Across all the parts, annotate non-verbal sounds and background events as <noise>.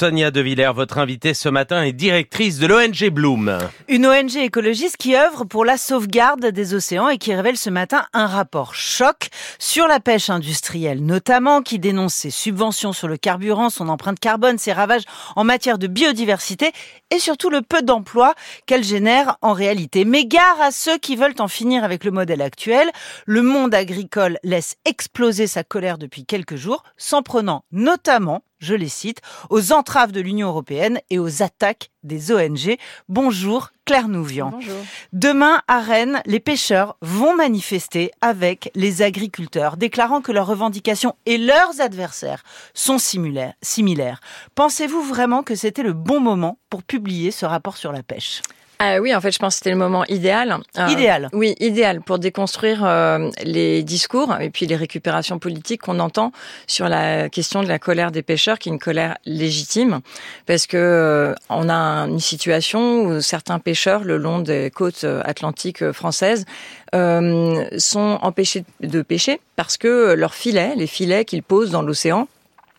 Sonia De Villers, votre invitée ce matin est directrice de l'ONG Bloom. Une ONG écologiste qui œuvre pour la sauvegarde des océans et qui révèle ce matin un rapport choc sur la pêche industrielle, notamment qui dénonce ses subventions sur le carburant, son empreinte carbone, ses ravages en matière de biodiversité et surtout le peu d'emplois qu'elle génère en réalité. Mais gare à ceux qui veulent en finir avec le modèle actuel. Le monde agricole laisse exploser sa colère depuis quelques jours, s'en prenant notamment je les cite, aux entraves de l'Union européenne et aux attaques des ONG. Bonjour Claire Nouvian. Bonjour. Demain à Rennes, les pêcheurs vont manifester avec les agriculteurs, déclarant que leurs revendications et leurs adversaires sont similaires. similaires. Pensez-vous vraiment que c'était le bon moment pour publier ce rapport sur la pêche? Ah oui, en fait, je pense que c'était le moment idéal. Euh, idéal. Oui, idéal pour déconstruire euh, les discours et puis les récupérations politiques qu'on entend sur la question de la colère des pêcheurs, qui est une colère légitime, parce que euh, on a une situation où certains pêcheurs le long des côtes atlantiques françaises sont empêchés de pêcher parce que leurs filets, les filets qu'ils posent dans l'océan,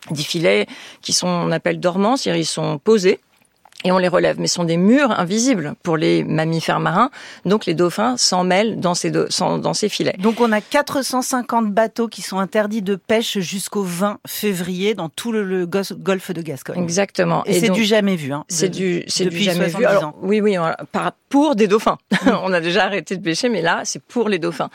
des filets qui sont, on appelle dormants, c'est-à-dire ils sont posés et on les relève, mais ce sont des murs invisibles pour les mammifères marins. Donc les dauphins s'en mêlent dans ces, dans ces filets. Donc on a 450 bateaux qui sont interdits de pêche jusqu'au 20 février dans tout le, golfe de Gascogne. Exactement. Et, c'est du jamais vu. Hein, c'est du, c'est du jamais vu. Alors, oui, oui, par, pour des dauphins. <laughs> on a déjà arrêté de pêcher, mais là, c'est pour les dauphins.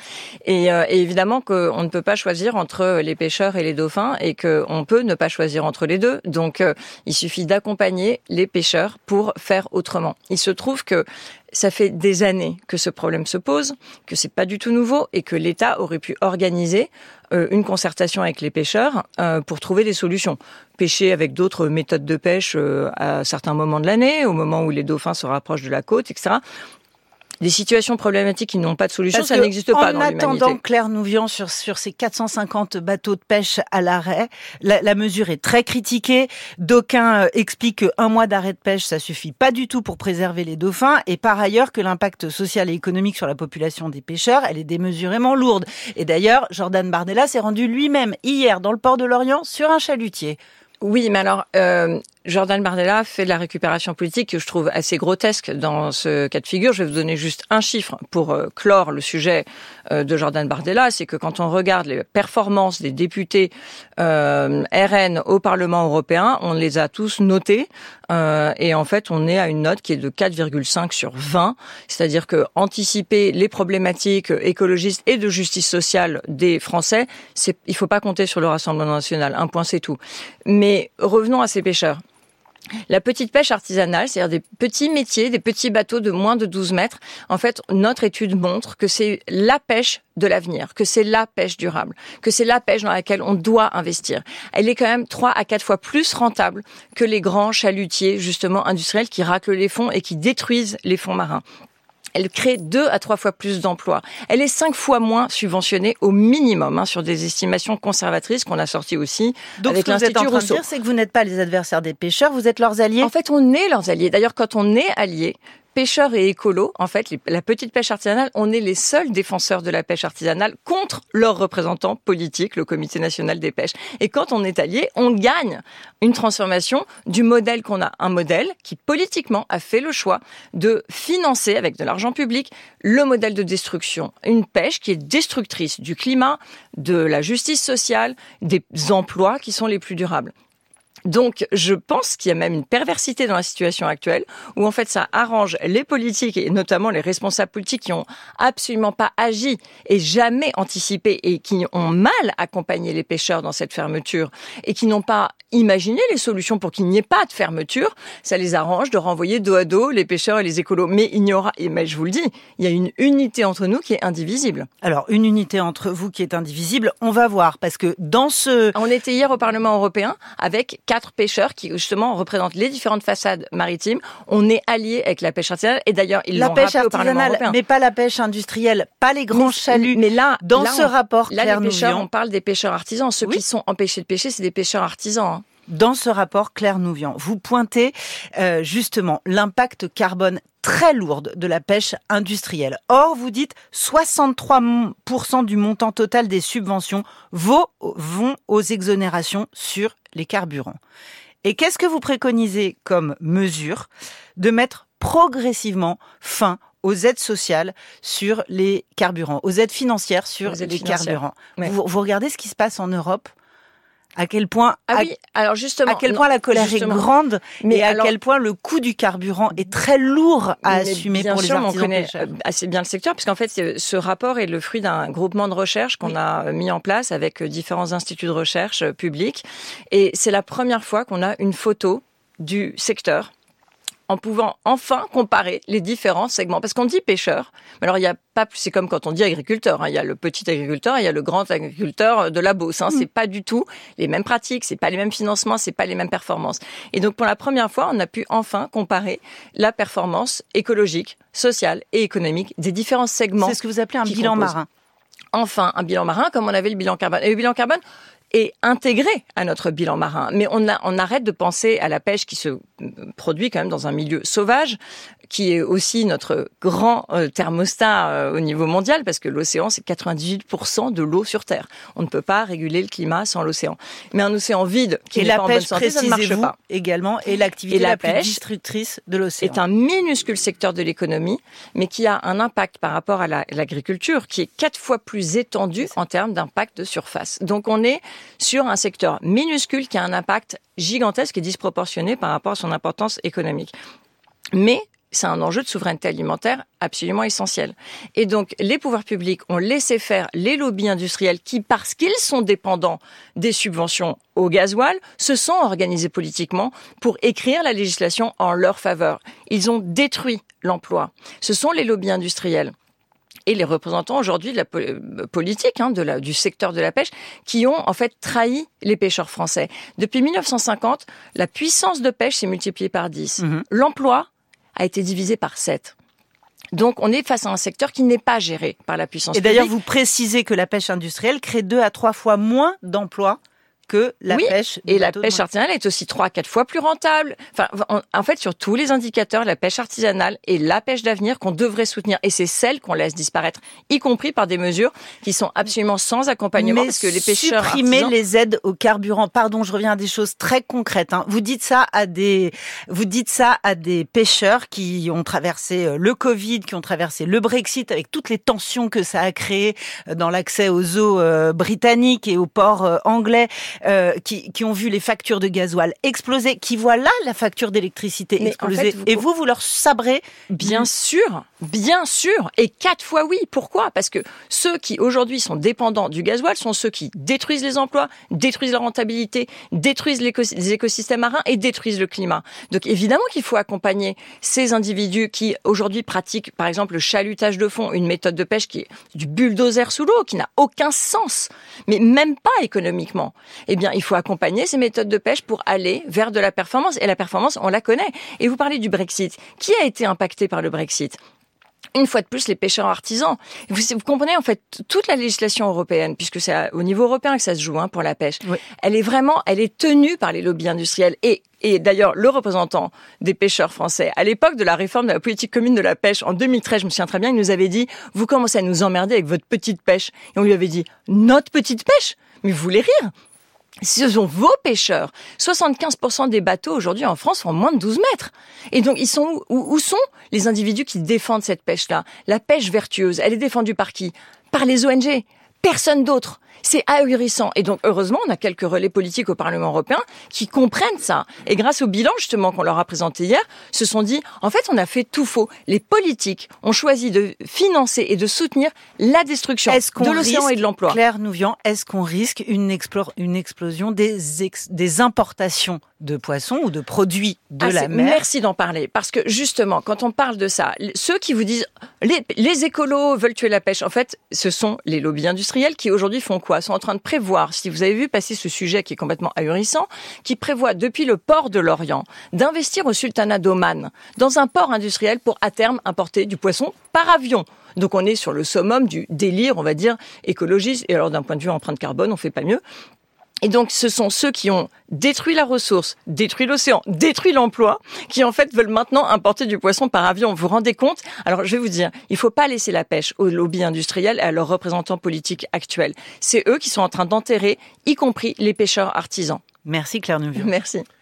Et, euh, et évidemment qu'on ne peut pas choisir entre les pêcheurs et les dauphins et qu'on peut ne pas choisir entre les deux. Donc euh, il suffit d'accompagner les pêcheurs pour faire autrement. Il se trouve que ça fait des années que ce problème se pose, que c'est pas du tout nouveau et que l'État aurait pu organiser euh, une concertation avec les pêcheurs euh, pour trouver des solutions. Pêcher avec d'autres méthodes de pêche euh, à certains moments de l'année, au moment où les dauphins se rapprochent de la côte, etc des situations problématiques qui n'ont pas de solution, ça n'existe pas dans l'humanité. En attendant, Claire Nouvian, sur, sur ces 450 bateaux de pêche à l'arrêt, la, la, mesure est très critiquée. D'aucuns euh, expliquent qu'un mois d'arrêt de pêche, ça suffit pas du tout pour préserver les dauphins. Et par ailleurs, que l'impact social et économique sur la population des pêcheurs, elle est démesurément lourde. Et d'ailleurs, Jordan Bardella s'est rendu lui-même hier dans le port de Lorient sur un chalutier. Oui, mais alors, euh, Jordan Bardella fait de la récupération politique que je trouve assez grotesque dans ce cas de figure. Je vais vous donner juste un chiffre pour euh, clore le sujet euh, de Jordan Bardella. C'est que quand on regarde les performances des députés euh, RN au Parlement européen, on les a tous notés. et en fait, on est à une note qui est de 4,5 sur 20. C'est-à-dire que anticiper les problématiques écologistes et de justice sociale des Français, c'est, il faut pas compter sur le Rassemblement national. Un point, c'est tout. Mais revenons à ces pêcheurs. La petite pêche artisanale, c'est-à-dire des petits métiers, des petits bateaux de moins de 12 mètres, en fait, notre étude montre que c'est la pêche de l'avenir, que c'est la pêche durable, que c'est la pêche dans laquelle on doit investir. Elle est quand même trois à quatre fois plus rentable que les grands chalutiers, justement, industriels qui raclent les fonds et qui détruisent les fonds marins elle crée deux à trois fois plus d'emplois. Elle est cinq fois moins subventionnée au minimum hein, sur des estimations conservatrices qu'on a sorties aussi Donc, avec l'Institut Rousseau. Donc, ce que vous êtes en train de dire, c'est que vous n'êtes pas les adversaires des pêcheurs, vous êtes leurs alliés. En fait, on est leurs alliés. D'ailleurs, quand on est alliés, pêcheurs et écolos, en fait, la petite pêche artisanale, on est les seuls défenseurs de la pêche artisanale contre leurs représentants politiques, le Comité national des pêches. Et quand on est allié, on gagne une transformation du modèle qu'on a. Un modèle qui, politiquement, a fait le choix de financer, avec de l'argent public, le modèle de destruction. Une pêche qui est destructrice du climat, de la justice sociale, des emplois qui sont les plus durables. Donc, je pense qu'il y a même une perversité dans la situation actuelle, où en fait ça arrange les politiques et notamment les responsables politiques qui ont absolument pas agi et jamais anticipé et qui ont mal accompagné les pêcheurs dans cette fermeture et qui n'ont pas imaginé les solutions pour qu'il n'y ait pas de fermeture. Ça les arrange de renvoyer dos à dos les pêcheurs et les écolos. Mais il y aura, et mais je vous le dis, il y a une unité entre nous qui est indivisible. Alors, une unité entre vous qui est indivisible, on va voir, parce que dans ce... On était hier au Parlement européen avec quatre pêcheurs qui justement représentent les différentes façades maritimes. On est alliés avec la pêche artisanale et d'ailleurs ils au Parlement européen. Mais pas la pêche industrielle, pas les grands chaluts. Mais là, dans ce rapport, là les pêcheurs, on parle des pêcheurs artisans. Ceux qui sont empêchés de pêcher, c'est des pêcheurs artisans. Hein. Dans ce rapport, Claire Nouvian, vous pointez euh, justement l'impact carbone très lourde de la pêche industrielle. Or, vous dites 63% du montant total des subventions vont aux exonérations sur les carburants. Et qu'est-ce que vous préconisez comme mesure de mettre progressivement fin aux aides sociales sur les carburants, aux aides financières sur les carburants? Vous, vous regardez ce qui se passe en Europe? À quel point ah oui, alors justement, à quel point la colère est grande mais et à quel point le coût du carburant est très lourd à assumer pour les artisans on connaît euh, assez bien le secteur puisqu'en fait ce rapport est le fruit d'un groupement de recherche qu'on a mis en place avec différents instituts de recherche euh, publics. Et c'est la première fois qu'on a une photo du secteur en pouvant enfin comparer les différents segments. Parce qu'on dit pêcheur, mais alors il y a pas, c'est comme quand on dit agriculteur. Hein. Il y a le petit agriculteur, il y a le grand agriculteur de la Beauce. Hein. Mm. C'est pas du tout les mêmes pratiques, c'est pas les mêmes financements, c'est pas les mêmes performances. Et donc pour la première fois, on a pu enfin comparer la performance écologique, sociale et économique des différents segments. C'est ce que vous appelez un bilan marin. Enfin, un bilan marin, comme on avait le bilan carbone. Et le bilan carbone, est intégré à notre bilan marin. Mais on, a, on arrête de penser à la pêche qui se produit quand même dans un milieu sauvage, qui est aussi notre grand euh, thermostat euh, au niveau mondial, parce que l'océan, c'est 98% de l'eau sur Terre. On ne peut pas réguler le climat sans l'océan. Mais un océan vide qui n'est pas en bonne santé, ça ne marche pas. également, et l'activité la, plus destructrice de l'océan. est un minuscule secteur de l'économie, mais qui a un impact par rapport à l'agriculture, qui est quatre fois plus étendu en termes d'impact de surface. Donc on est sur un secteur minuscule qui a un impact gigantesque et disproportionné par rapport à son importance économique. Mais c'est un enjeu de souveraineté alimentaire absolument essentiel. Et donc, les pouvoirs publics ont laissé faire les lobbies industriels qui, parce qu'ils sont dépendants des subventions au gasoil, se sont organisés politiquement pour écrire la législation en leur faveur. Ils ont détruit l'emploi. Ce sont les lobbies industriels et les représentants aujourd'hui de la euh, politique, hein, de la, du secteur de la pêche, qui ont en fait trahi les pêcheurs français. Depuis 1950, la puissance de pêche s'est multipliée par 10. Mhm. L'emploi a été divisé par 7. Donc on est face à un secteur qui n'est pas géré par la puissance. Et d'ailleurs, vous précisez que la pêche industrielle crée deux à trois fois moins d'emplois que la pêche. Et la pêche artisanale est aussi trois, quatre fois plus rentable. Enfin, en, fait, sur tous les indicateurs, la pêche artisanale est la pêche d'avenir qu'on devrait soutenir. Et c'est celle qu'on laisse disparaître, y compris par des mesures qui sont absolument sans accompagnement, parce que les pêcheurs supprimer les aides au carburant. Pardon, je reviens à des choses très concrètes. Hein. Vous dites ça à des, vous dites ça à des pêcheurs qui ont traversé euh, le Covid, qui ont traversé le Brexit avec toutes les tensions que ça a créé euh, dans l'accès aux eaux euh, britanniques et aux ports anglais. Euh, qui, qui, ont vu les factures de gasoil exploser, qui voient là la facture d'électricité exploser. Et vous, vous leur sabrez Bien sûr, bien sûr, et quatre fois oui. Pourquoi? Parce que ceux qui aujourd'hui sont dépendants du gasoil sont ceux qui détruisent les emplois, détruisent la rentabilité, détruisent les écosystèmes marins et détruisent le climat. Donc évidemment qu'il faut accompagner ces individus qui aujourd'hui pratiquent par exemple le chalutage de fond, une méthode de pêche qui est du bulldozer sous l'eau, qui n'a aucun sens, mais même pas économiquement eh bien, il faut accompagner ces méthodes de pêche pour aller vers de la performance. Et la performance, on la connaît. Et vous parlez du Brexit. Qui a été impacté par le Brexit? Une fois de plus, les pêcheurs artisans. Vous, vous, comprenez en fait toute la législation européenne, puisque c'est au niveau européen que ça se joue hein, pour la pêche. Elle est vraiment, elle est tenue par les lobbies industriels et et d'ailleurs, le représentant des pêcheurs français, à l'époque de la réforme de la politique commune de la pêche, en 2013, je me souviens très bien, il nous avait dit, vous commencez à nous emmerder avec votre petite pêche. Et on lui avait dit, notre petite pêche? Mais vous voulez rire? Ce sont vos pêcheurs. 75% des bateaux aujourd'hui en France font moins de 12 mètres. Et donc, ils sont où, où sont les individus qui défendent cette pêche-là? La pêche vertueuse, elle est défendue par qui? Par les ONG. Personne d'autre. C'est ahurissant. Et donc, heureusement, on a quelques relais politiques au Parlement européen qui comprennent ça. Et grâce au bilan, justement, qu'on leur a présenté hier, se sont dit, en fait, on a fait tout faux. Les politiques ont choisi de financer et de soutenir la destruction de l'océan et de l'emploi. Claire Nouvian, est-ce qu'on risque une, une explosion des, des importations de poissons ou de produits de ah, la mer? Merci d'en parler parce que justement, quand on parle de ça, ceux qui vous disent les, les écolos veulent tuer la pêche, en fait, ce sont les lobbies industriels qui aujourd'hui font quoi? Sont en train de prévoir, si vous avez vu passer ce sujet qui est complètement ahurissant, qui prévoit depuis le port de l'Orient d'investir au sultanat d'Oman dans un port industriel pour à terme importer du poisson par avion. Donc on est sur le summum du délire, on va dire, écologiste. Et alors d'un point de vue empreinte carbone, on fait pas mieux. Et donc, ce sont ceux qui ont détruit la ressource, détruit l'océan, détruit l'emploi, qui en fait veulent maintenant importer du poisson par avion. Vous vous rendez compte? Alors, je vais vous dire, il ne faut pas laisser la pêche aux lobbies industriels et à leurs représentants politiques actuels. C'est eux qui sont en train d'enterrer, y compris les pêcheurs artisans. Merci Claire Neuville. Merci.